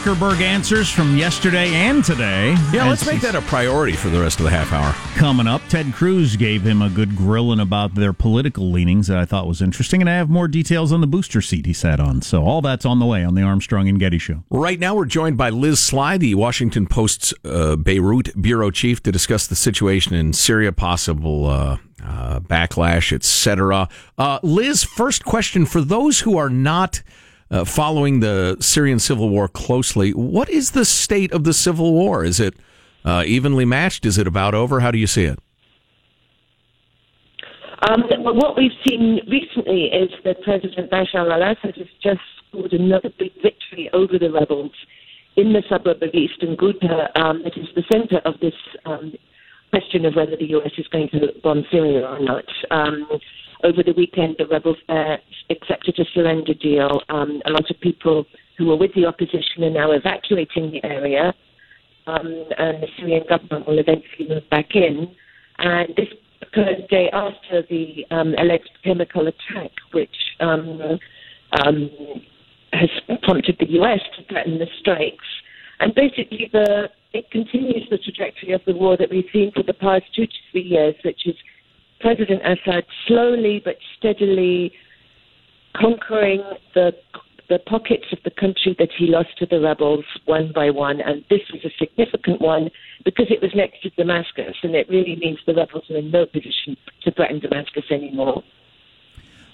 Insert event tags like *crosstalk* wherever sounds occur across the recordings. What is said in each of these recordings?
Zuckerberg answers from yesterday and today. Yeah, let's make that a priority for the rest of the half hour. coming up. Ted Cruz gave him a good grilling about their political leanings that I thought was interesting, and I have more details on the booster seat he sat on. So all that's on the way on the Armstrong and Getty show. Right now, we're joined by Liz Sly, the Washington Post's uh, Beirut bureau chief, to discuss the situation in Syria, possible uh, uh, backlash, etc. Uh, Liz, first question for those who are not uh, following the Syrian civil war closely: What is the state of the civil war? Is it uh, evenly matched? Is it about over? How do you see it? Um, what we've seen recently is that President Bashar al-Assad has just scored another big victory over the rebels in the suburb of eastern Ghouta. Um, it is the center of this um, question of whether the U.S. is going to bomb Syria or not. Um, over the weekend, the rebels accepted a surrender deal. Um, a lot of people who were with the opposition are now evacuating the area, um, and the Syrian government will eventually move back in. And this occurred the day after the um, alleged chemical attack, which um, um, has prompted the U.S. to threaten the strikes. And basically, the it continues the trajectory of the war that we've seen for the past two to three years, which is President Assad slowly but steadily conquering the the pockets of the country that he lost to the rebels one by one, and this was a significant one because it was next to Damascus, and it really means the rebels are in no position to threaten Damascus anymore.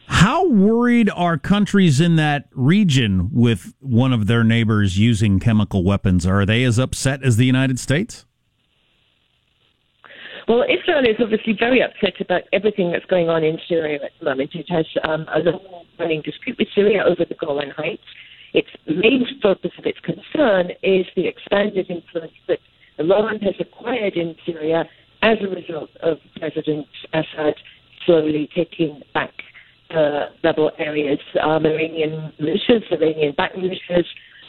How worried are countries in that region with one of their neighbors using chemical weapons? Are they as upset as the United States? Well, Israel is obviously very upset about everything that's going on in Syria at the moment. It has um, a long-running dispute with Syria over the Golan Heights. Its main focus of its concern is the expanded influence that Iran has acquired in Syria as a result of President Assad slowly taking back uh, rebel areas. Um, Iranian militias, Iranian-backed militias,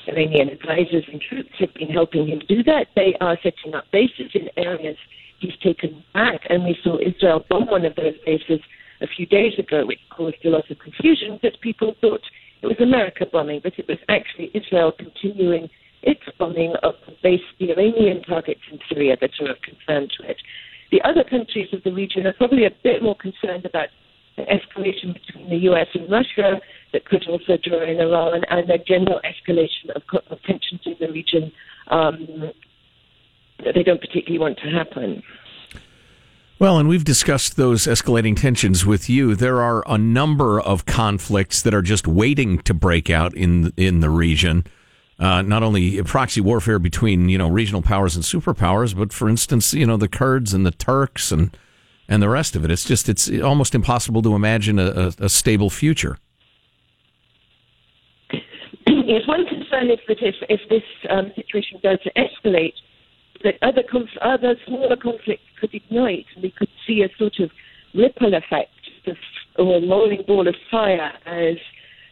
Iranian advisors and troops have been helping him do that. They are setting up bases in areas he's taken back. And we saw Israel bomb one of those bases a few days ago, which caused a lot of confusion because people thought it was America bombing, but it was actually Israel continuing its bombing of the base, the Iranian targets in Syria that are of concern to it. The other countries of the region are probably a bit more concerned about the escalation between the US and Russia that could also draw in Iran and a general escalation of, of tensions in the region um, that they don't particularly want to happen. Well, and we've discussed those escalating tensions with you. There are a number of conflicts that are just waiting to break out in in the region. Uh, not only proxy warfare between you know regional powers and superpowers, but for instance, you know the Kurds and the Turks and and the rest of it. It's just it's almost impossible to imagine a, a, a stable future. *clears throat* yes, one concern is that if, if this um, situation goes to escalate, that other conf- other smaller conflicts could ignite, and we could see a sort of ripple effect or a rolling ball of fire as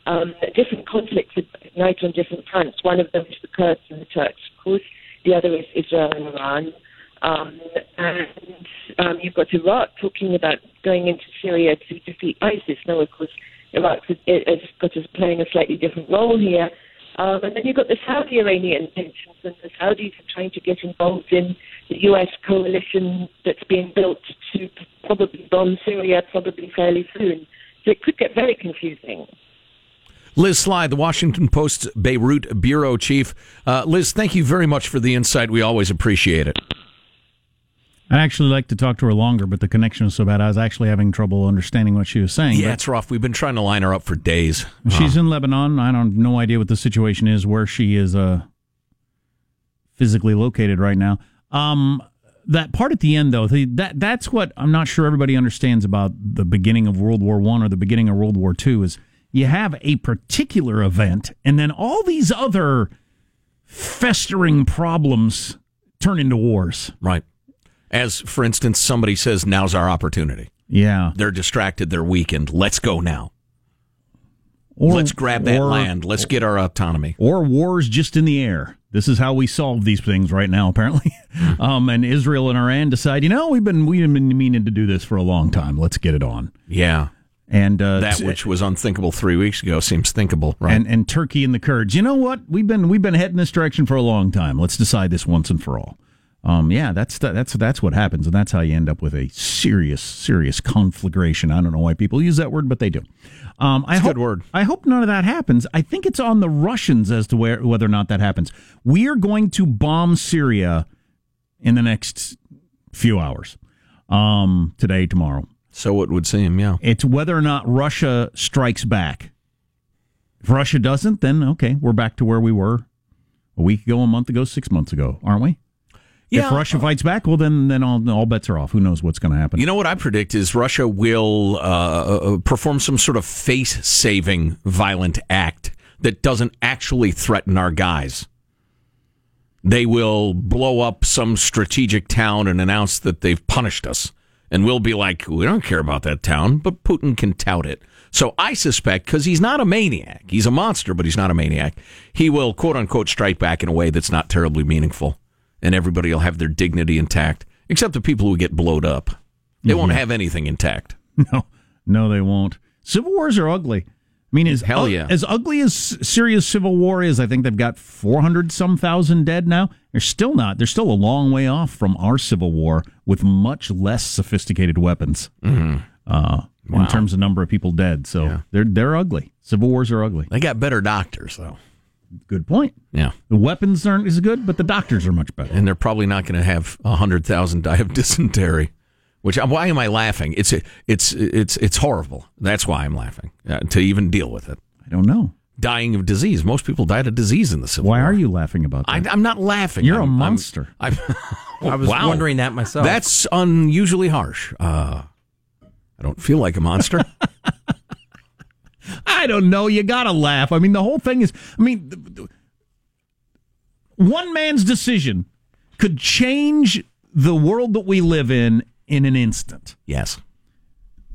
um, different conflicts ignite on different fronts. One of them is the Kurds and the Turks, of course. The other is Israel and Iran. Um, and um, you've got Iraq talking about going into Syria to defeat ISIS. Now, of course, Iraq has got us playing a slightly different role here. Um, and then you've got the Saudi Iranian tensions, and the Saudis are trying to get involved in the US coalition that's being built to probably bomb Syria probably fairly soon. So it could get very confusing. Liz Sly, the Washington Post's Beirut bureau chief. Uh, Liz, thank you very much for the insight. We always appreciate it. I'd actually like to talk to her longer, but the connection was so bad I was actually having trouble understanding what she was saying. Yeah, But it's rough. We've been trying to line her up for days. she's in Lebanon. I don't have no idea what the situation is, where she is uh, physically located right now. Um, that part at the end, though, the, that that's what I'm not sure everybody understands about the beginning of World War One or the beginning of World War Two is you have a particular event, and then all these other festering problems turn into wars. Right. As, for instance, somebody says, now's our opportunity. Yeah. They're distracted. They're weakened. Let's go now. Or, Let's grab that or- land. Let's get our autonomy. or wars just in the air. This is how we solve these things right now, apparently. *laughs* um, and Israel and Iran decide, you know, we've been we've been meaning to do this for a long time. Let's get it on. Yeah. And uh, that which was unthinkable three weeks ago seems thinkable, right? and and Turkey and the Kurds. You know what? We've been we've been heading this direction for a long time. Let's decide this once and for all. Um, yeah, that's the, that's that's what happens, and that's how you end up with a serious serious conflagration. I don't know why people use that word, but they do. Um, I a hope, good word. I hope none of that happens. I think it's on the Russians as to where whether or not that happens. We are going to bomb Syria in the next few hours. Um, today, tomorrow. so it would seem, yeah. It's whether or not Russia strikes back. If Russia doesn't, then okay, we're back to where we were a week ago, a month ago, six months ago, aren't we? Yeah. If Russia fights back, well, then then all, all bets are off. Who knows what's going to happen? You know what I predict is Russia will uh, uh, perform some sort of face saving violent act that doesn't actually threaten our guys. They will blow up some strategic town and announce that they've punished us. And we'll be like, we don't care about that town, but Putin can tout it. So I suspect, because he's not a maniac, he's a monster, but he's not a maniac, he will quote unquote strike back in a way that's not terribly meaningful. And everybody will have their dignity intact, except the people who get blowed up. They won't have anything intact. *laughs* no, no, they won't. Civil wars are ugly. I mean, as Hell yeah. as ugly as Syria's civil war is, I think they've got four hundred some thousand dead now. They're still not. They're still a long way off from our civil war with much less sophisticated weapons. Uh, in terms of number of people dead, so they're they're ugly. Civil wars are ugly. They got better doctors, though. Good point. Yeah. The weapons aren't as good, but the doctors are much better. And they're probably not going to have 100,000 die *laughs* of dysentery. Which why am I laughing? It's it's it's it's horrible. That's why I'm laughing uh, to even deal with it. I don't know. Dying of disease. Most people died of disease in the Civil Why War. are you laughing about I, that? I'm not laughing. You're a I'm- I'm- monster. I'm, *laughs* I was Wow. wondering that myself. That's unusually harsh. Uh, I don't feel like a monster. *laughs* I don't know. You gotta laugh. I mean, the whole thing is. I mean, one man's decision could change the world that we live in in an instant. yes.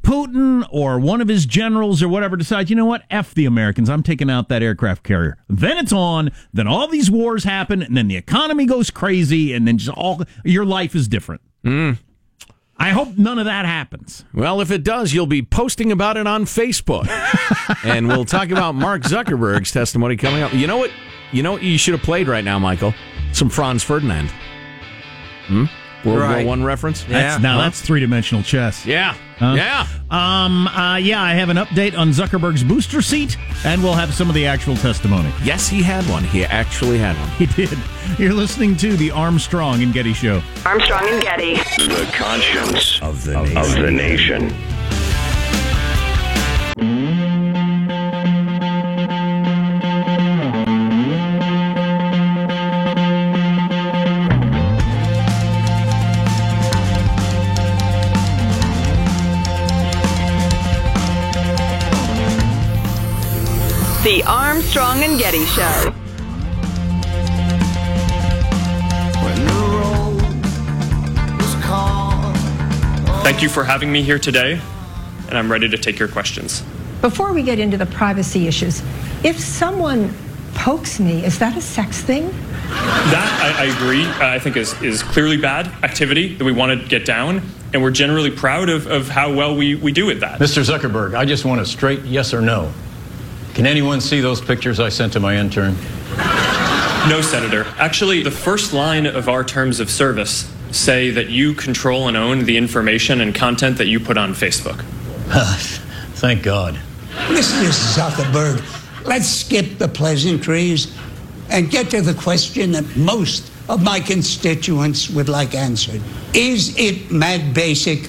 Putin or one of his generals or whatever decides, you know what? F the Americans. I'm taking out that aircraft carrier. Then it's on. Then all these wars happen, and then the economy goes crazy, and then just all your life is different. Mm. I hope none of that happens. Well, if it does, you'll be posting about it on Facebook. *laughs* and we'll talk about Mark Zuckerberg's testimony coming up. You know what? You know what you should have played right now, Michael? Some Franz Ferdinand. Hmm? World Right. War One reference? Yeah. That's, now that's three dimensional chess. Yeah. Huh? Yeah. Um. Uh, yeah, I have an update on Zuckerberg's booster seat, and we'll have some of the actual testimony. Yes, he had one. He actually had one. He did. You're listening to the Armstrong and Getty Show. Armstrong and Getty. The conscience of the nation. Of the nation. Armstrong and Getty Show. Thank you for having me here today, and I'm ready to take your questions. Before we get into the privacy issues, if someone pokes me, is that a sex thing? That, I, I agree, uh, I think is, is clearly bad activity that we want to get down, and we're generally proud of, of how well we, we do at that. Mr. Zuckerberg, I just want a straight yes or no. Can anyone see those pictures I sent to my intern? No, Senator. Actually, the first line of our terms of service say that you control and own the information and content that you put on Facebook. *laughs* Thank God. Listen, Mrs. Zuckerberg, let's skip the pleasantries and get to the question that most of my constituents would like answered. Is it mad basic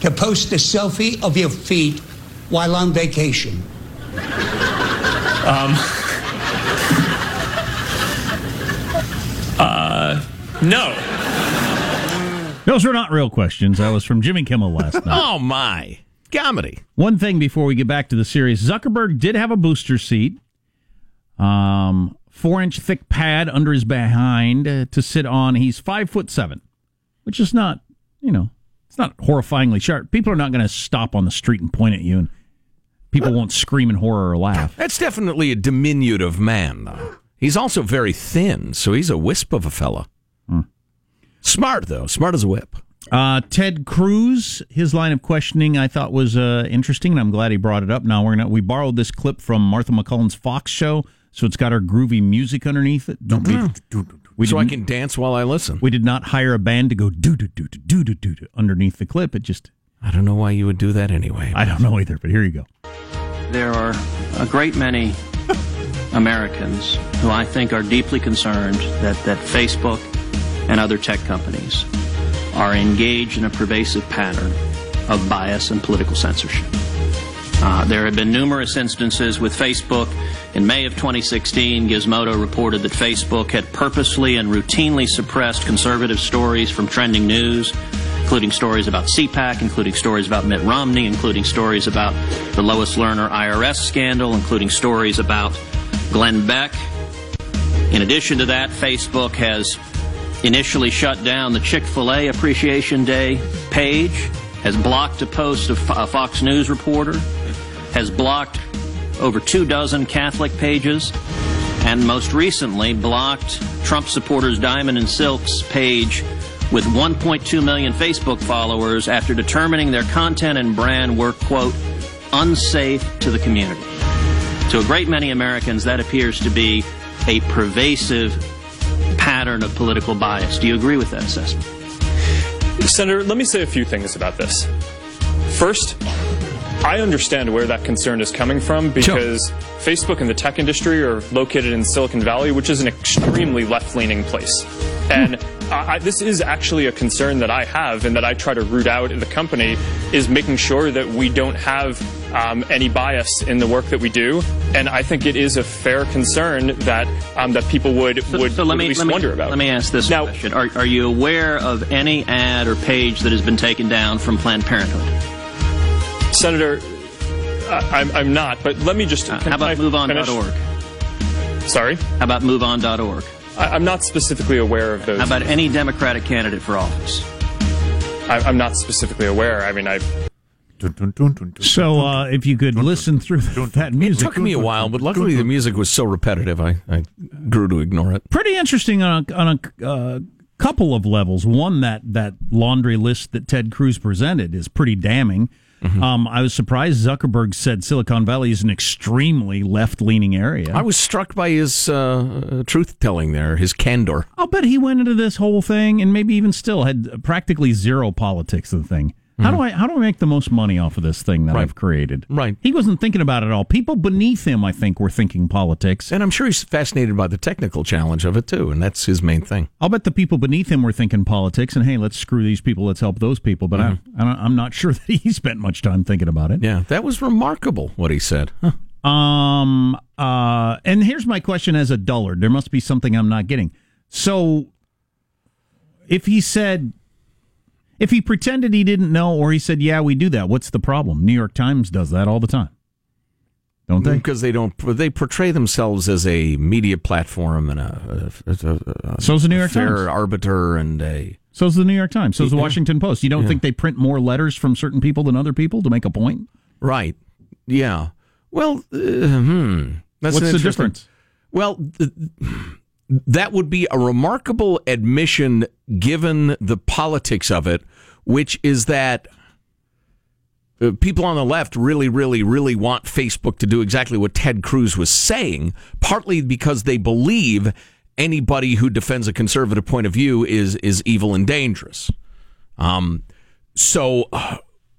to post a selfie of your feet while on vacation? *laughs* No. Those were not real questions. That was from Jimmy Kimmel last night. Oh, my. Comedy. One thing before we get back to the series Zuckerberg did have a booster seat, um, four inch thick pad under his behind uh, to sit on. He's five foot seven, which is not, you know, it's not horrifyingly sharp. People are not going to stop on the street and point at you, and people won't scream in horror or laugh. That's definitely a diminutive man, though. He's also very thin, so he's a wisp of a fella. Smart, though. Smart as a whip. Uh, Ted Cruz, his line of questioning, I thought was uh, interesting, and I'm glad he brought it up. Now we're gonna we borrowed this clip from Martha MacCallum's Fox show, so it's got our groovy music underneath it. Don't we? we so I can dance while I listen. We did not hire a band to go do do do do do do do underneath the clip. It just I don't know why you would do that anyway. I don't know either, but here you go. There are a great many Americans who I think are deeply concerned that, that Facebook and other tech companies are engaged in a pervasive pattern of bias and political censorship. Uh, there have been numerous instances with Facebook. In May of 2016, Gizmodo reported that Facebook had purposely and routinely suppressed conservative stories from trending news, including stories about CPAC, including stories about Mitt Romney, including stories about the Lois Lerner IRS scandal, including stories about Glenn Beck. In addition to that, Facebook has initially shut down the Chick fil A Appreciation Day page, has blocked a post of a Fox News reporter, has blocked over two dozen Catholic pages, and most recently blocked Trump supporters Diamond and Silk's page with 1.2 million Facebook followers after determining their content and brand were, quote, unsafe to the community. To a great many Americans, that appears to be a pervasive pattern of political bias. Do you agree with that assessment? Senator, let me say a few things about this. First, I understand where that concern is coming from because Facebook and the tech industry are located in Silicon Valley, which is an extremely left leaning place. And I, this is actually a concern that I have and that I try to root out in the company is making sure that we don't have um, any bias in the work that we do. And I think it is a fair concern that um, that people would would, So would me, at least let me, wonder about. Let me ask this question. Are, are you aware of any ad or page that has been taken down from Planned Parenthood? Senator, I, I'm, I'm not, but let me just. Uh, how about MoveOn.org? Sorry? How about MoveOn.org? I, I'm not specifically aware of those. How about any Democratic candidate for office? I, I'm not specifically aware. I mean, I. So uh, if you could listen through that music, It took me a while, but luckily the music was so repetitive, I, I grew to ignore it. pretty interesting on a, on a uh, couple of levels. One that that laundry list that Ted Cruz presented is pretty damning. Um, I was surprised Zuckerberg said Silicon Valley is an extremely left leaning area. I was struck by his uh, truth telling there, his candor. I'll bet he went into this whole thing and maybe even still had practically zero politics of the thing. How do I how do I make the most money off of this thing that Right. I've created? Right. He wasn't thinking about it at all. People beneath him, I think, were thinking politics. And I'm sure he's fascinated by the technical challenge of it, too, and that's his main thing. I'll bet the people beneath him were thinking politics and hey, let's screw these people, let's help those people. But I, I don't, I'm not sure *laughs* that he spent much time thinking about it. Yeah, that was remarkable what he said. Huh. Um. Uh. And here's my question: as a dullard, there must be something I'm not getting. So, if he said, if he pretended he didn't know, or he said, "Yeah, we do that," what's the problem? New York Times does that all the time, don't they? Because they don't, they portray themselves as a media platform and a, a, a, a So's the New York fair Times. arbiter and a. So's the New York Times. So So's the Washington Post. You don't Yeah. think they print more letters from certain people than other people to make a point? Right. Yeah. Well, uh, hmm. That's What's the difference? Well, th- that would be a remarkable admission given the politics of it, which is that uh, people on the left really, really, really want Facebook to do exactly what Ted Cruz was saying, partly because they believe anybody who defends a conservative point of view is is evil and dangerous. Um, so uh,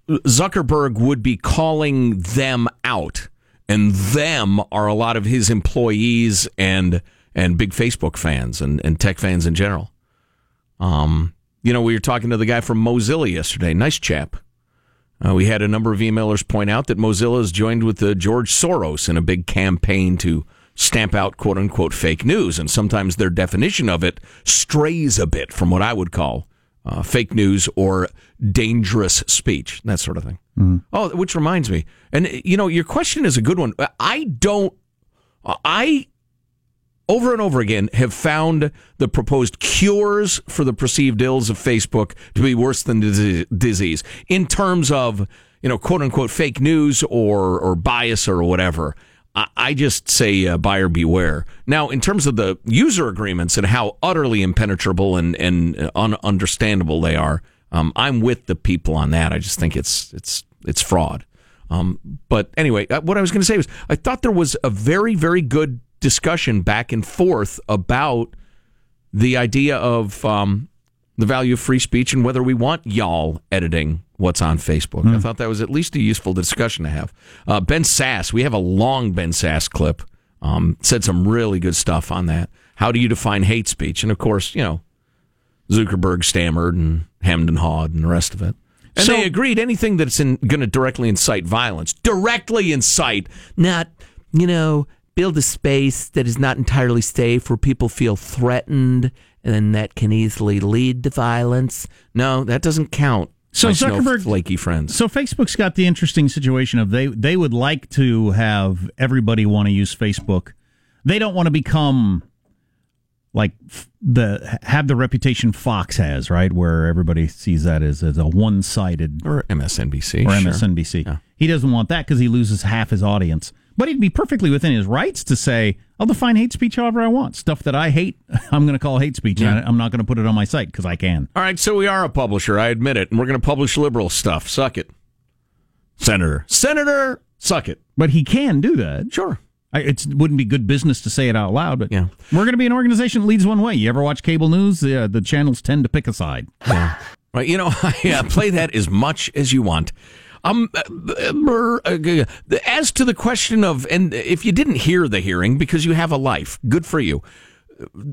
Zuckerberg would be calling them out, and them are a lot of his employees and and big Facebook fans and, and tech fans in general. Um, you know, we were talking to the guy from Mozilla yesterday. Nice chap. Uh, we had a number of emailers point out that Mozilla has joined with uh, George Soros in a big campaign to stamp out quote unquote fake news. And sometimes their definition of it strays a bit from what I would call uh, fake news or dangerous speech, that sort of thing. Oh, which reminds me, and you know, your question is a good one. I don't, I over and over again have found the proposed cures for the perceived ills of Facebook to be worse than disease in terms of you know quote unquote fake news or or bias or whatever. I- just say uh, buyer beware. Now, in terms of the user agreements and how utterly impenetrable and and un- understandable they are, Um, I'm with the people on that. I just think it's it's it's fraud. Um, but anyway, uh, what I was going to say was I thought there was a very very good discussion back and forth about the idea of um, the value of free speech and whether we want y'all editing what's on Facebook. I thought that was at least a useful discussion to have. Uh, ben Sasse, we have a long Ben Sasse clip. Um, said some really good stuff on that. How do you define hate speech? And of course, you know, Zuckerberg stammered and hemmed and hawed and the rest of it. And So- they agreed anything that's going to directly incite violence, directly incite, not, you know, build a space that is not entirely safe where people feel threatened and that can easily lead to violence. No, that doesn't count. So Zuckerberg- flaky friends. So Facebook's got the interesting situation of they they would like to have everybody want to use Facebook. They don't want to become like the have the reputation Fox has, right? Where everybody sees that as, as a one sided or MSNBC or sure. MSNBC. He doesn't want that because he loses half his audience. But he'd be perfectly within his rights to say, "I'll define hate speech however I want. Stuff that I hate, *laughs* I'm going to call hate speech. and I- I'm not going to put it on my site because I can." All right, so we are a publisher. I admit it, and we're going to publish liberal stuff. Suck it, Senator. Senator, suck it. But he can do that. Sure. I, it wouldn't be good business to say it out loud, but Yeah. we're going to be an organization that leads one way. You ever watch cable news? Uh, the channels tend to pick a side. Yeah. Right, you know, *laughs* yeah, play that as much as you want. Um, uh, uh, as to the question of, and if you didn't hear the hearing because you have a life, good for you.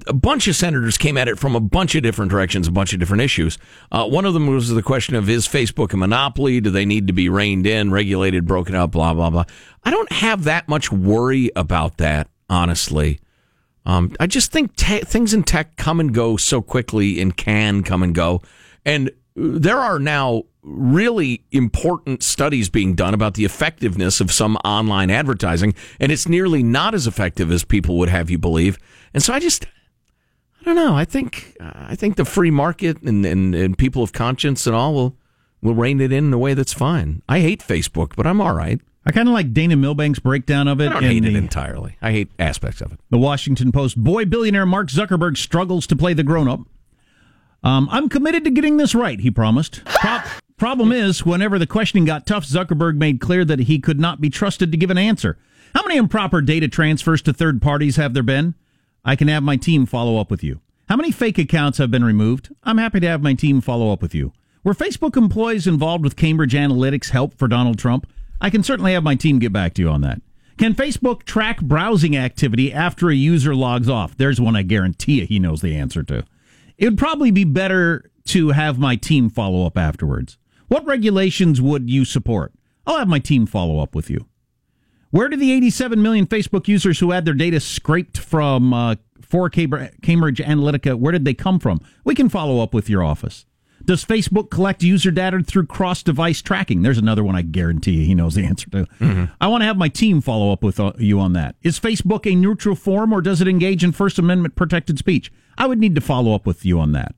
A bunch of senators came at it from a bunch of different directions, a bunch of different issues. Uh, one of them was the question of is Facebook a monopoly? Do they need to be reined in, regulated, broken up, blah, blah, blah. I don't have that much worry about that, honestly. Um, I just think te- things in tech come and go so quickly and can come and go. And there are now really important studies being done about the effectiveness of some online advertising, and it's nearly not as effective as people would have you believe. And so I just, I don't know. I think I think the free market and, and, and people of conscience and all will will rein it in in a way that's fine. I hate Facebook, but I'm all right. I kind of like Dana Milbank's breakdown of it. I hate it entirely. I hate aspects of it. The Washington Post. Boy billionaire Mark Zuckerberg struggles to play the grown up. Um, I'm committed to getting this right, he promised. Pro- problem is, whenever the questioning got tough, Zuckerberg made clear that he could not be trusted to give an answer. How many improper data transfers to third parties have there been? I can have my team follow up with you. How many fake accounts have been removed? I'm happy to have my team follow up with you. Were Facebook employees involved with Cambridge Analytica's help for Donald Trump? I can certainly have my team get back to you on that. Can Facebook track browsing activity after a user logs off? There's one I guarantee you he knows the answer to. It would probably be better to have my team follow up afterwards. What regulations would you support? I'll have my team follow up with you. Where do the 87 million Facebook users who had their data scraped from uh, for Cambr- Cambridge Analytica, where did they come from? We can follow up with your office. Does Facebook collect user data through cross device tracking? There's another one I guarantee you he knows the answer to. I want to have my team follow up with uh, you on that. Is Facebook a neutral forum or does it engage in First Amendment protected speech? I would need to follow up with you on that.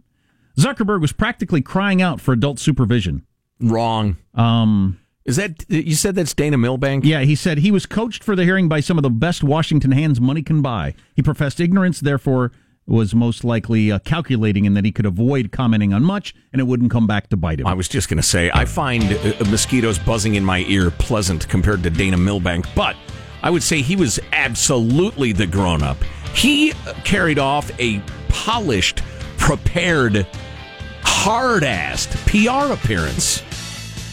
Zuckerberg was practically crying out for adult supervision. Wrong. Um, Is that you said that's Dana Milbank? yeah, he said he was coached for the hearing by some of the best Washington hands money can buy. He professed ignorance, therefore was most likely uh, calculating in that he could avoid commenting on much and it wouldn't come back to bite him. I was just going to say, I find uh, mosquitoes buzzing in my ear pleasant compared to Dana Milbank, but I would say he was absolutely the grown up. He uh, carried off a polished, prepared, hard assed PR appearance.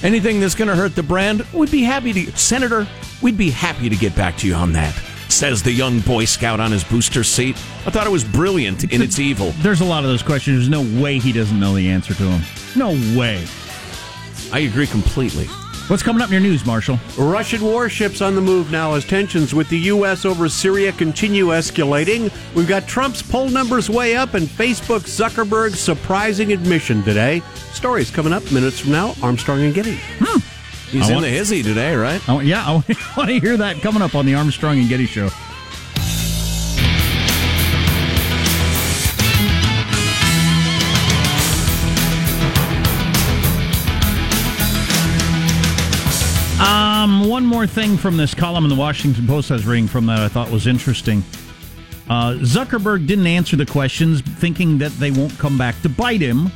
Anything that's going to hurt the brand, we'd be happy to. Senator, we'd be happy to get back to you on that, says the young Boy Scout on his booster seat. I thought it was brilliant in its evil. There's a lot of those questions. There's no way he doesn't know the answer to them. No way. I agree completely. What's coming up in your news, Marshall? Russian warships on the move now as tensions with the U.S. over Syria continue escalating. We've got Trump's poll numbers way up and Facebook Zuckerberg's surprising admission today. Stories coming up minutes from now. Armstrong and Getty. Hmm. He's I in want- the hizzy today, right? I want, yeah, *laughs* I want to hear that coming up on the Armstrong and Getty show. Um, one more thing from this column in the Washington Post I was reading from that I thought was interesting. Uh, Zuckerberg didn't answer the questions, thinking that they won't come back to bite him.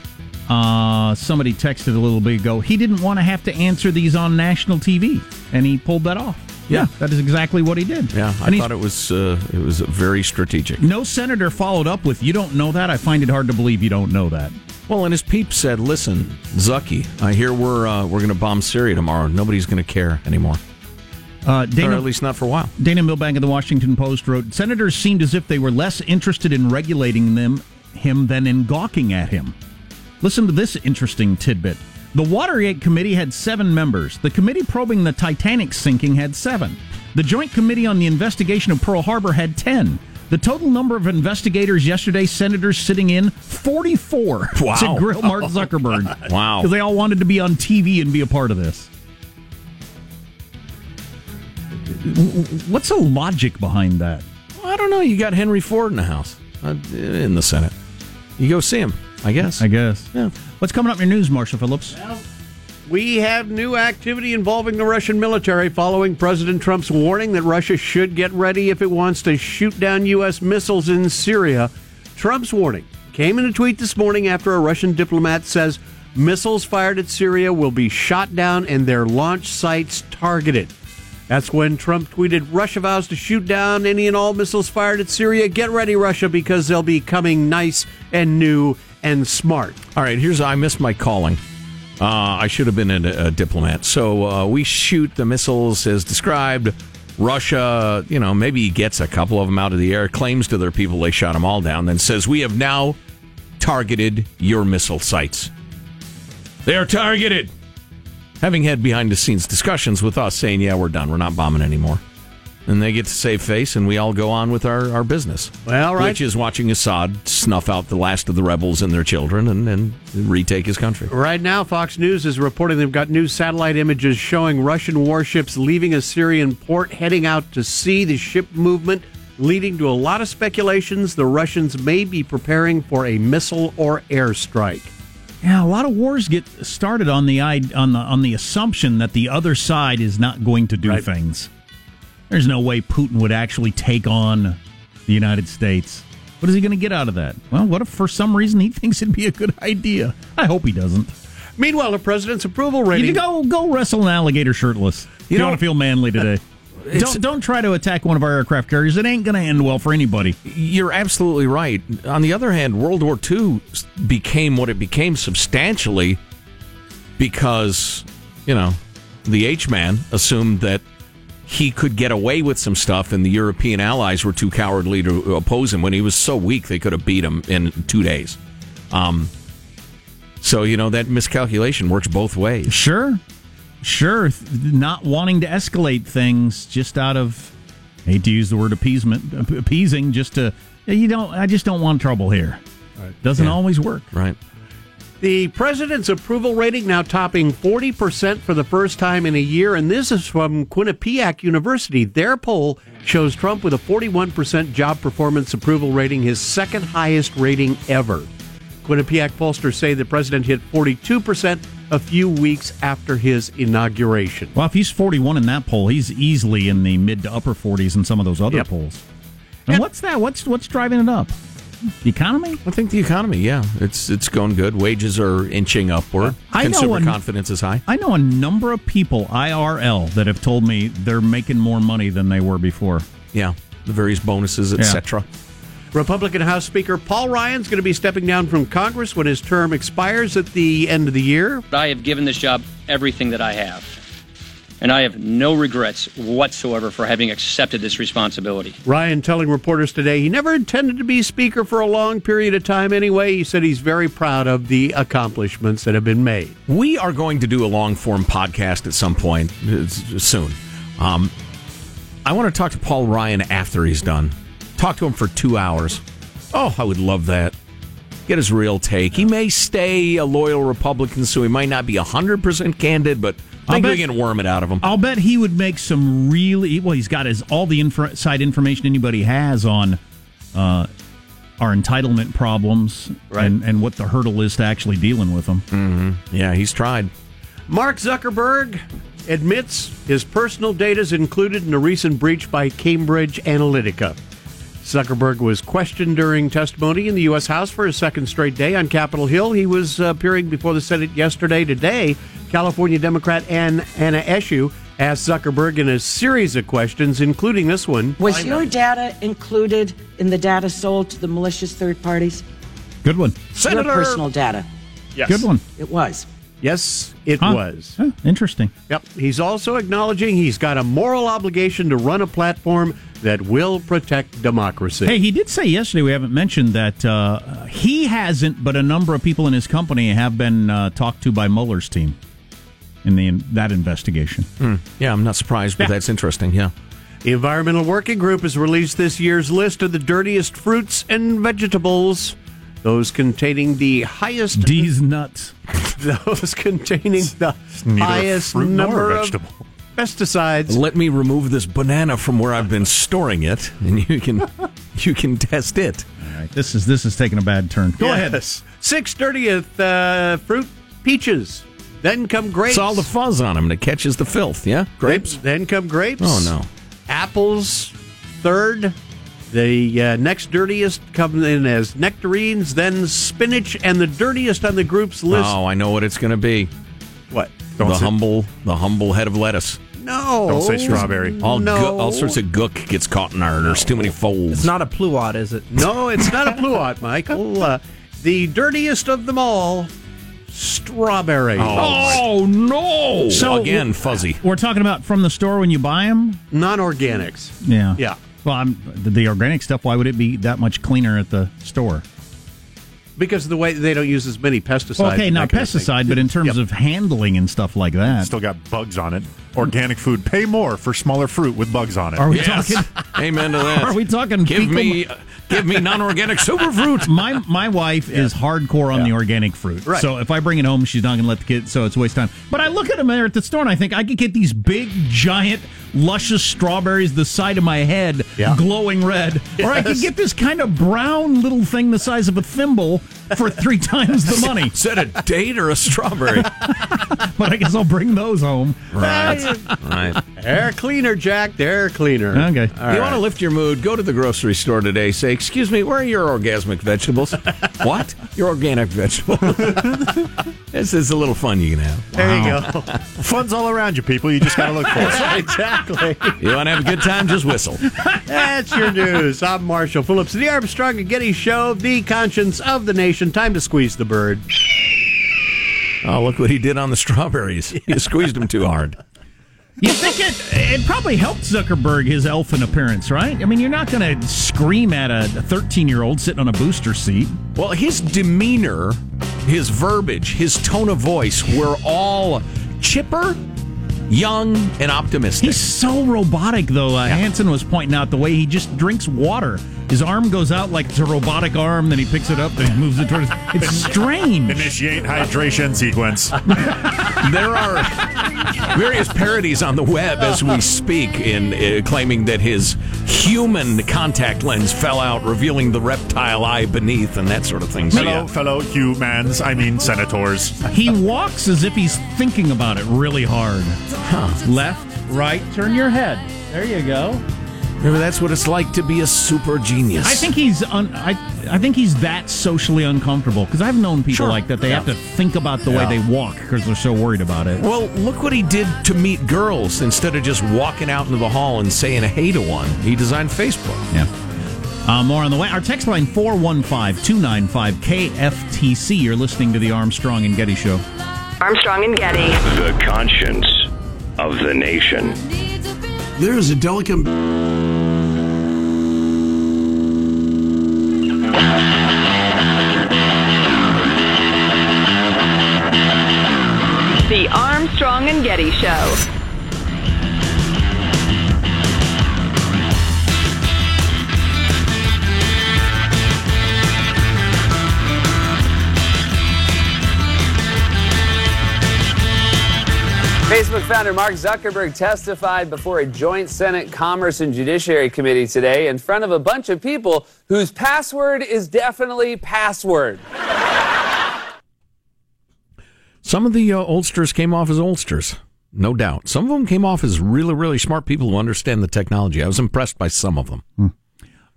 Uh, somebody texted a little bit ago. He didn't want to have to answer these on national TV, and he pulled that off. Yeah, that is exactly what he did. Yeah, I thought it was uh, it was very strategic. No senator followed up with, "You don't know that." I find it hard to believe you don't know that. Well, and his peep said, "Listen, Zucky, I hear we're uh, we're going to bomb Syria tomorrow. Nobody's going to care anymore, Uh, or Dana, at least not for a while." Dana Milbank of the Washington Post wrote, "Senators seemed as if they were less interested in regulating them him than in gawking at him." Listen to this interesting tidbit. The Watergate Committee had seven members. The committee probing the Titanic sinking had seven. The Joint Committee on the Investigation of Pearl Harbor had ten. The total number of investigators yesterday, senators sitting in 44 Wow. to grill Mark Zuckerberg. Wow. Because they all wanted to be on TV and be a part of this. What's the logic behind that? Well, I don't know. You got Henry Ford in the House, uh, in the Senate. You go see him, I guess. I guess. Yeah. What's coming up in your news, Marshall Phillips? We have new activity involving the Russian military following President Trump's warning that Russia should get ready if it wants to shoot down U.S. missiles in Syria. Trump's warning came in a tweet this morning after a Russian diplomat says missiles fired at Syria will be shot down and their launch sites targeted. That's when Trump tweeted Russia vows to shoot down any and all missiles fired at Syria. Get ready, Russia, because they'll be coming nice and new and smart. All right, here's I missed my calling. Uh, I should have been a, a diplomat. So uh, we shoot the missiles as described. Russia, you know, maybe gets a couple of them out of the air, claims to their people they shot them all down, then says, We have now targeted your missile sites. They are targeted. Having had behind the scenes discussions with us saying, Yeah, we're done. We're not bombing anymore. And they get to save face, and we all go on with our, our business. Well, right. Which is watching Assad snuff out the last of the rebels and their children and, and retake his country. Right now, Fox News is reporting they've got new satellite images showing Russian warships leaving a Syrian port, heading out to sea. The ship movement leading to a lot of speculations the Russians may be preparing for a missile or airstrike. Yeah, a lot of wars get started on the on the on the assumption that the other side is not going to do Right. things. There's no way Putin would actually take on the United States. What is he going to get out of that? Well, what if for some reason he *laughs* thinks it'd be a good idea? I hope he doesn't. Meanwhile, the president's approval rating. You go go wrestle an alligator shirtless. If you, know- want to feel manly today. Uh, don't don't try to attack one of our aircraft carriers. It ain't going to end well for anybody. You're absolutely right. On the other hand, World War II became what it became substantially because, you know, the H man assumed that he could get away with some stuff, and the European allies were too cowardly to oppose him. When he was so weak, they could have beat him in two days. Um, so, you know, that miscalculation works both ways. Sure, sure. Not wanting to escalate things just out of I hate to use the word appeasement, appeasing, just to you don't. I just don't want trouble here. Doesn't Yeah. always work. Right. The president's approval rating now topping 40% for the first time in a year, and this is from Quinnipiac University. Their poll shows Trump with a 41% job performance approval rating, his second highest rating ever. Quinnipiac pollsters say the president hit 42% a few weeks after his inauguration. Well, if he's 41 in that poll, he's easily in the mid to upper 40s in some of those other Yep. polls. And what's that? What's what's driving it up? The economy? I think the economy, yeah, it's it's going good. Wages are inching upward. I know Consumer confidence is high. I know a number of people IRL that have told me they're making more money than they were before. Yeah, the various bonuses, etc. Republican House Speaker Paul Ryan's going to be stepping down from Congress when his term expires at the end of the year. I have given this job everything that I have. And I have no regrets whatsoever for having accepted this responsibility. Ryan telling reporters today he never intended to be Speaker for a long period of time anyway. He said he's very proud of the accomplishments that have been made. We are going to do a long form podcast at some point uh, soon. Um, I want to talk to Paul Ryan after he's done. Talk to him for two hours. Oh, I would love that. Get his real take. He may stay a loyal Republican, so he might not be 100% candid, but I I'll think we bet- can worm it out of him. I'll bet he would make some really well. He's got his all the inside information anybody has on uh, our entitlement problems and, and what the hurdle is to actually dealing with them. Mm-hmm. Yeah, he's tried. Mark Zuckerberg admits his personal data is included in a recent breach by Cambridge Analytica. Zuckerberg was questioned during testimony in the U.S. House for a second straight day on Capitol Hill. He was uh, appearing before the Senate yesterday. Today, California Democrat Ann, Anna Eshoo asked Zuckerberg in a series of questions, including this one. Was your data included in the data sold to the malicious third parties? Good one. Your personal data. Yes. Good one. It was. Yes, it Huh. was. Huh, interesting. Yep. He's also acknowledging he's got a moral obligation to run a platform that will protect democracy. Hey, he did say yesterday, we haven't mentioned that uh, he hasn't, but a number of people in his company have been uh, talked to by Mueller's team in the in that investigation. Hmm. Yeah, I'm not surprised, but Yeah. that's interesting. Yeah. The Environmental Working Group has released this year's list of the dirtiest fruits and vegetables. Those containing the highest D's nuts. *laughs* those containing the neither highest fruit nor number of vegetable. Pesticides. Let me remove this banana from where I've been storing it, and you can *laughs* you can test it. All right, this is this is taking a bad turn. Go ahead. Yes. Six dirtieth uh, fruit peaches. Then come grapes. It's all the fuzz on them, and it catches the filth. Yeah, grapes. Then come grapes. Oh no. Apples third. The uh, next dirtiest come in as nectarines, then spinach, and the dirtiest on the group's list. Oh, I know what it's going to be. What? Don't the say- humble, the humble head of lettuce. No. Don't say strawberry. All No. gu- all sorts of gook gets caught in our. There's too many folds. It's not a pluot, is it? No, it's not a pluot, Michael. *laughs* Uh, the dirtiest of them all, strawberry. Oh, no! So- again, fuzzy. We're talking about from the store when you buy them. Non-organics. Yeah. Yeah. Well, I'm, the, the organic stuff. Why would it be that much cleaner at the store? Because of the way they don't use as many pesticides. okay, not that kind of thing. pesticide, but in terms Yep. of handling and stuff like that. Still got bugs on it. Organic food. Pay more for smaller fruit with bugs on it. Are we Yes. talking? *laughs* Amen to that. Are we talking? Give fecal- me, uh, give me non-organic super superfruit. *laughs* My my wife is hardcore on the organic fruit. Right. So if I bring it home, she's not going to let the kids. So it's a waste of time. But I look at them there at the store and I think I could get these big, giant, luscious strawberries the side of my head, Yeah. glowing red, or I could get this kind of brown little thing the size of a thimble for three times the money. *laughs* Is that a date or a strawberry? *laughs* But I guess I'll bring those home. right, right. Air cleaner, Jack. Air cleaner. Okay. All you want to lift your mood? Go to the grocery store today. Say, "Excuse me, where are your orgasmic vegetables?" *laughs* what? Your organic vegetables? this is a little fun you can have. There you go. Fun's all around you, people. You just got to look for it. exactly. You want to have a good time? Just whistle. That's your news. I'm Marshall Phillips, the Armstrong and Getty Show, the conscience of the nation. Time to squeeze the bird. Oh, look what he did on the strawberries. *laughs* You squeezed them too hard. You think it? It probably helped Zuckerberg his elfin appearance, right? I mean, you're not going to scream at a 13 year old sitting on a booster seat. Well, his demeanor, his verbiage, his tone of voice were all chipper, young, and optimistic. He's so robotic, though. Uh, Hanson was pointing out the way he just drinks water. His arm goes out like it's a robotic arm, then he picks it up, then he moves it towards. *laughs* It's strange. Initiate hydration sequence. *laughs* there are various parodies on the web as we speak in uh, claiming that his human contact lens fell out, revealing the reptile eye beneath and that sort of thing. So, Hello, yeah. fellow humans. I mean, senators. He walks as if he's thinking about it really hard. Left, right, turn your head. There you go. Maybe that's what it's like to be a super genius. I think he's un, I I think he's that socially uncomfortable because I've known people Sure. like that. They Yeah. have to think about the Yeah. way they walk because they're so worried about it. Well, look what he did to meet girls instead of just walking out into the hall and saying hey to one. He designed Facebook. Yeah. Uh, more on the way. Our text line 415 295 KFTC. You're listening to the Armstrong and Getty Show. Armstrong and Getty. The conscience of the nation. There is a delicate. The Armstrong and Getty Show. Facebook founder Mark Zuckerberg testified before a joint Senate Commerce and Judiciary Committee today in front of a bunch of people whose password is definitely password. Some of the uh, oldsters came off as oldsters, no doubt. Some of them came off as really, really smart people who understand the technology. I was impressed by some of them. Of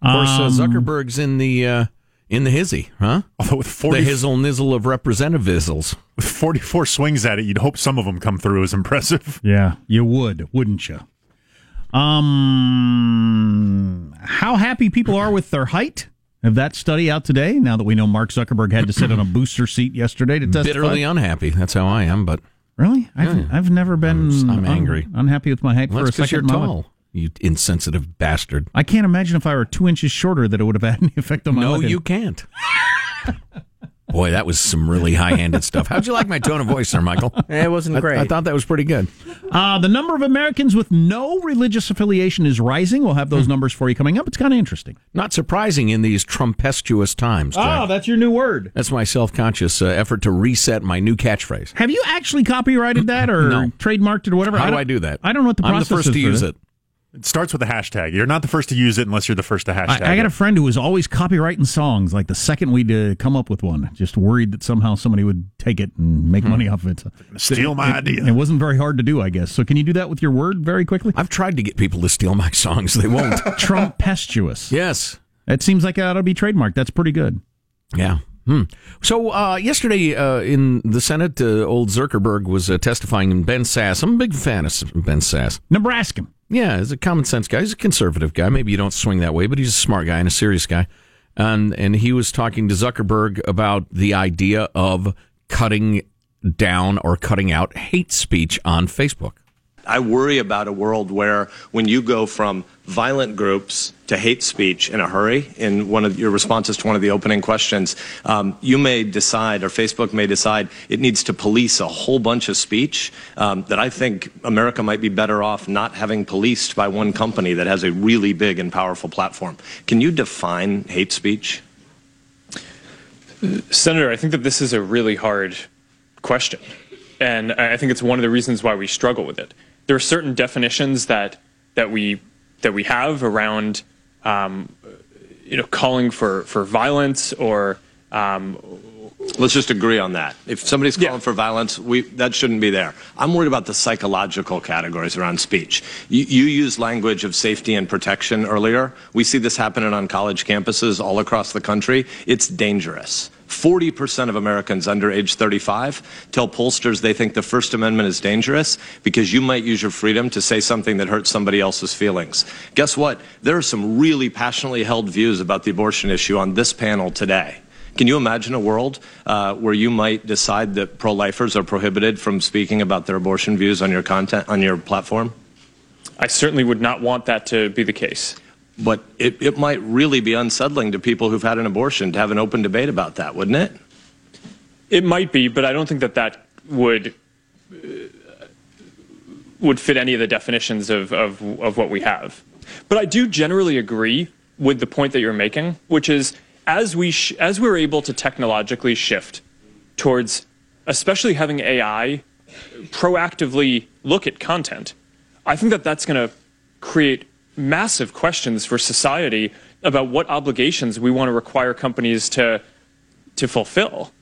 course, uh, Um, Zuckerberg's in the uh, in the hizzy, huh? Although with 40, the hizzle nizzle of representative representativisms. with 44 swings at it, you'd hope some of them come through as impressive. *laughs* Yeah, you would, wouldn't you? Um, how happy people are with their height? Have that study out today? Now that we know Mark Zuckerberg had to sit on a *clears throat* booster seat yesterday to testify. Bitterly unhappy. That's how I am. But Really? I've, Yeah. I've never been. I'm- I'm un- unhappy with my height well, for a that's because second. you're in my tall. You insensitive bastard. I can't imagine if I were two inches shorter that it would have had any *laughs* effect on my No, life. you can't. Boy, that was some really high-handed stuff. How'd you like my tone of voice, sir, Michael? *laughs* It wasn't great. I thought that was pretty good. Uh, the number of Americans with no religious affiliation is rising. We'll have those Hmm. numbers for you coming up. It's kind of interesting. Not surprising in these Trumpestuous times. Jack. Oh, that's your new word. That's my self-conscious uh, effort to reset my new catchphrase. Have you actually copyrighted that or No. trademarked it or whatever? How do don't- I do that? I don't know what the I'm the process first is to use that. it. It starts with a hashtag. You're not the first to use it unless you're the first to hashtag. I, I got it. a friend who was always copywriting songs. Like the second we'd uh, come up with one, just worried that somehow somebody would take it and make money off of it. steal my It- idea. It wasn't very hard to do, I guess. So can you do that with your word very quickly? I've tried to get people to steal my songs. They won't. *laughs* Trumpestuous. yes. It seems like it ought to be trademarked. That's pretty good. Yeah. Hmm. So uh, yesterday uh, in the Senate, uh, old Zuckerberg was uh, testifying, and Ben Sasse. I'm a big fan of Ben Sasse. Nebraska. Yeah, he's a common sense guy. He's a conservative guy. Maybe you don't swing that way, but he's a smart guy and a serious guy. And and he was talking to Zuckerberg about the idea of cutting down or cutting out hate speech on Facebook. I worry about a world where when you go from violent groups to hate speech in a hurry, in one of your responses to one of the opening questions, um, you may decide, or Facebook may decide, it needs to police a whole bunch of speech um, that I think America might be better off not having policed by one company that has a really big and powerful platform. Can you define hate speech? Senator, I think that this is a really hard question. And I I think it's one of the reasons why we struggle with it. There are certain definitions that, that, we, that we have around um, you know, calling for, for violence or. Um, Let's just agree on that. If somebody's calling for violence, we, that shouldn't be there. I'm worried about the psychological categories around speech. You, you used language of safety and protection earlier. We see this happening on college campuses all across the country. It's dangerous. 40% of Americans under age 35 tell pollsters they think the First Amendment is dangerous because you might use your freedom to say something that hurts somebody else's feelings. Guess what? There are some really passionately held views about the abortion issue on this panel today. Can you imagine a world uh, where you might decide that pro-lifers are prohibited from speaking about their abortion views on your content on your platform? I certainly would not want that to be the case. But it, it might really be unsettling to people who've had an abortion to have an open debate about that, wouldn't it? It might be, but I don't think that that would uh, would fit any of the definitions of, of, of what we have. But I do generally agree with the point that you're making, which is as we as we're able to technologically shift towards, especially having AI proactively look at content, I think that that's going to create massive questions for society about what obligations we want to require companies to to fulfill.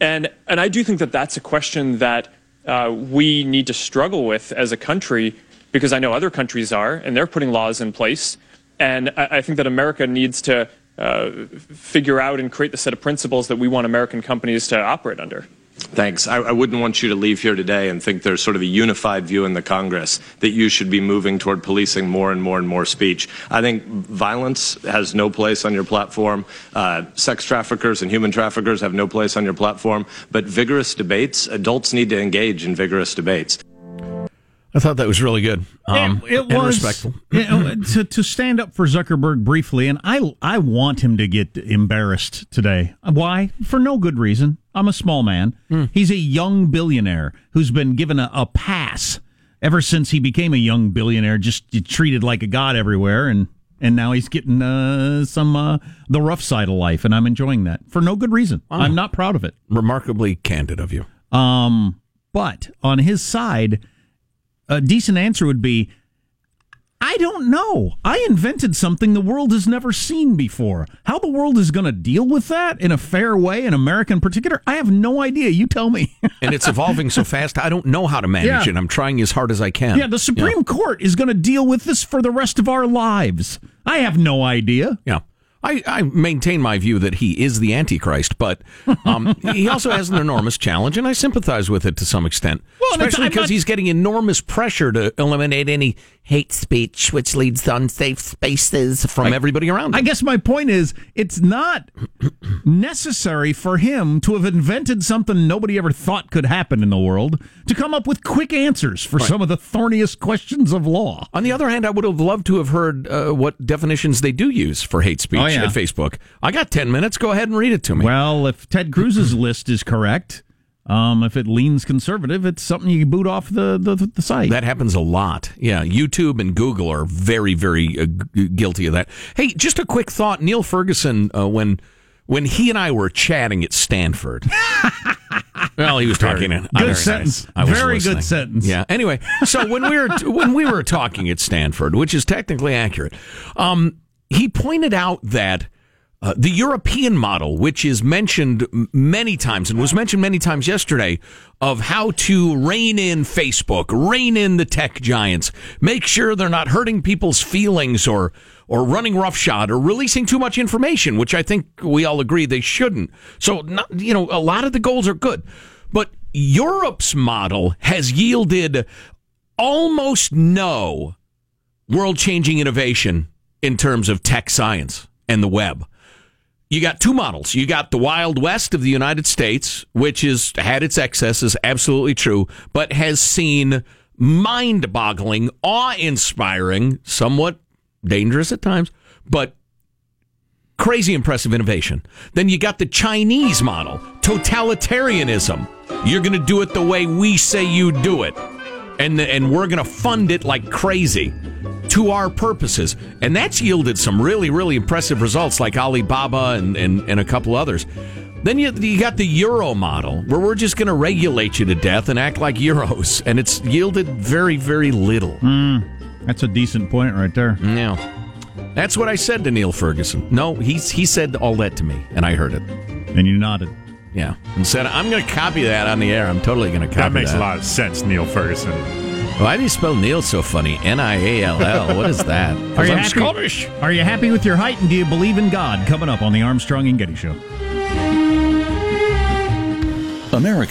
And and I do think that that's a question that uh, we need to struggle with as a country because I know other countries are and they're putting laws in place. And I, I think that America needs to uh, figure out and create the set of principles that we want American companies to operate under. Thanks. I, I wouldn't want you to leave here today and think there's sort of a unified view in the Congress that you should be moving toward policing more and more and more speech. I think violence has no place on your platform. Uh, sex traffickers and human traffickers have no place on your platform. But vigorous debates, adults need to engage in vigorous debates. I thought that was really good. Um, it, it was respectful. know, to to stand up for Zuckerberg briefly, and I I want him to get embarrassed today. Why? For no good reason. I'm a small man. He's a young billionaire who's been given a, a pass ever since he became a young billionaire, just treated like a god everywhere, and and now he's getting uh, some uh, the rough side of life, and I'm enjoying that for no good reason. I'm not proud of it. Remarkably candid of you. Um, but on his side, a decent answer would be, I don't know. I invented something the world has never seen before. How the world is going to deal with that in a fair way, in America in particular, I have no idea. You tell me. *laughs* and it's evolving so fast, I don't know how to manage Yeah. it. I'm trying as hard as I can. yeah, the Supreme Court is going to deal with this for the rest of our lives. I have no idea. Yeah. I, I maintain my view that he is the Antichrist, but um, he also has an enormous challenge, and I sympathize with it to some extent. Well, especially because he's getting enormous pressure to eliminate any hate speech, which leads to unsafe spaces from everybody around him. I guess my point is, it's not *clears throat* necessary for him to have invented something nobody ever thought could happen in the world to come up with quick answers for Right. some of the thorniest questions of law. On the other hand, I would have loved to have heard uh, what definitions they do use for hate speech Oh, yeah. at Facebook. I got 10 minutes. Go ahead and read it to me. Well, if Ted Cruz's list is correct, um, if it leans conservative, it's something you boot off the, the, the site. That happens a lot. Yeah, YouTube and Google are very, very uh, g- guilty of that. Hey, just a quick thought. Niall Ferguson, uh, when when he and I were chatting at Stanford. *laughs* well, he was talking. I- Good very sentence. nice. Very listening. good sentence. Yeah. Anyway, so when we were when we were talking at Stanford, which is technically accurate, um, he pointed out that. Uh, the European model, which is mentioned many times and was mentioned many times yesterday, of how to rein in Facebook, rein in the tech giants, make sure they're not hurting people's feelings or or running roughshod or releasing too much information, which I think we all agree they shouldn't. So, not, you know, a lot of the goals are good, but Europe's model has yielded almost no world changing innovation in terms of tech science and the web. You got two models. You got the Wild West of the United States, which has had its excesses, absolutely true, but has seen mind boggling, awe inspiring, somewhat dangerous at times, but crazy impressive innovation. Then you got the Chinese model, totalitarianism. You're going to do it the way we say you do it. And, and we're going to fund it like crazy to our purposes. And that's yielded some really, really impressive results like Alibaba and, and, and a couple others. Then you, you got the Euro model where we're just going to regulate you to death and act like Euros. *laughs* And it's yielded very, very little. Hmm. That's a decent point right there. Yeah. That's what I said to Niall Ferguson. No, he's, he said all that to me, and I heard it. And you nodded. Yeah. And said, I'm going to copy that on the air. I'm totally going to copy that. That makes a lot of sense, Niall Ferguson. Why do you spell Neil so funny? N I A L L. What is that? *laughs* Are you, I'm happy, Scottish. are you happy with your height and do you believe in God? Coming up on the Armstrong and Getty Show. American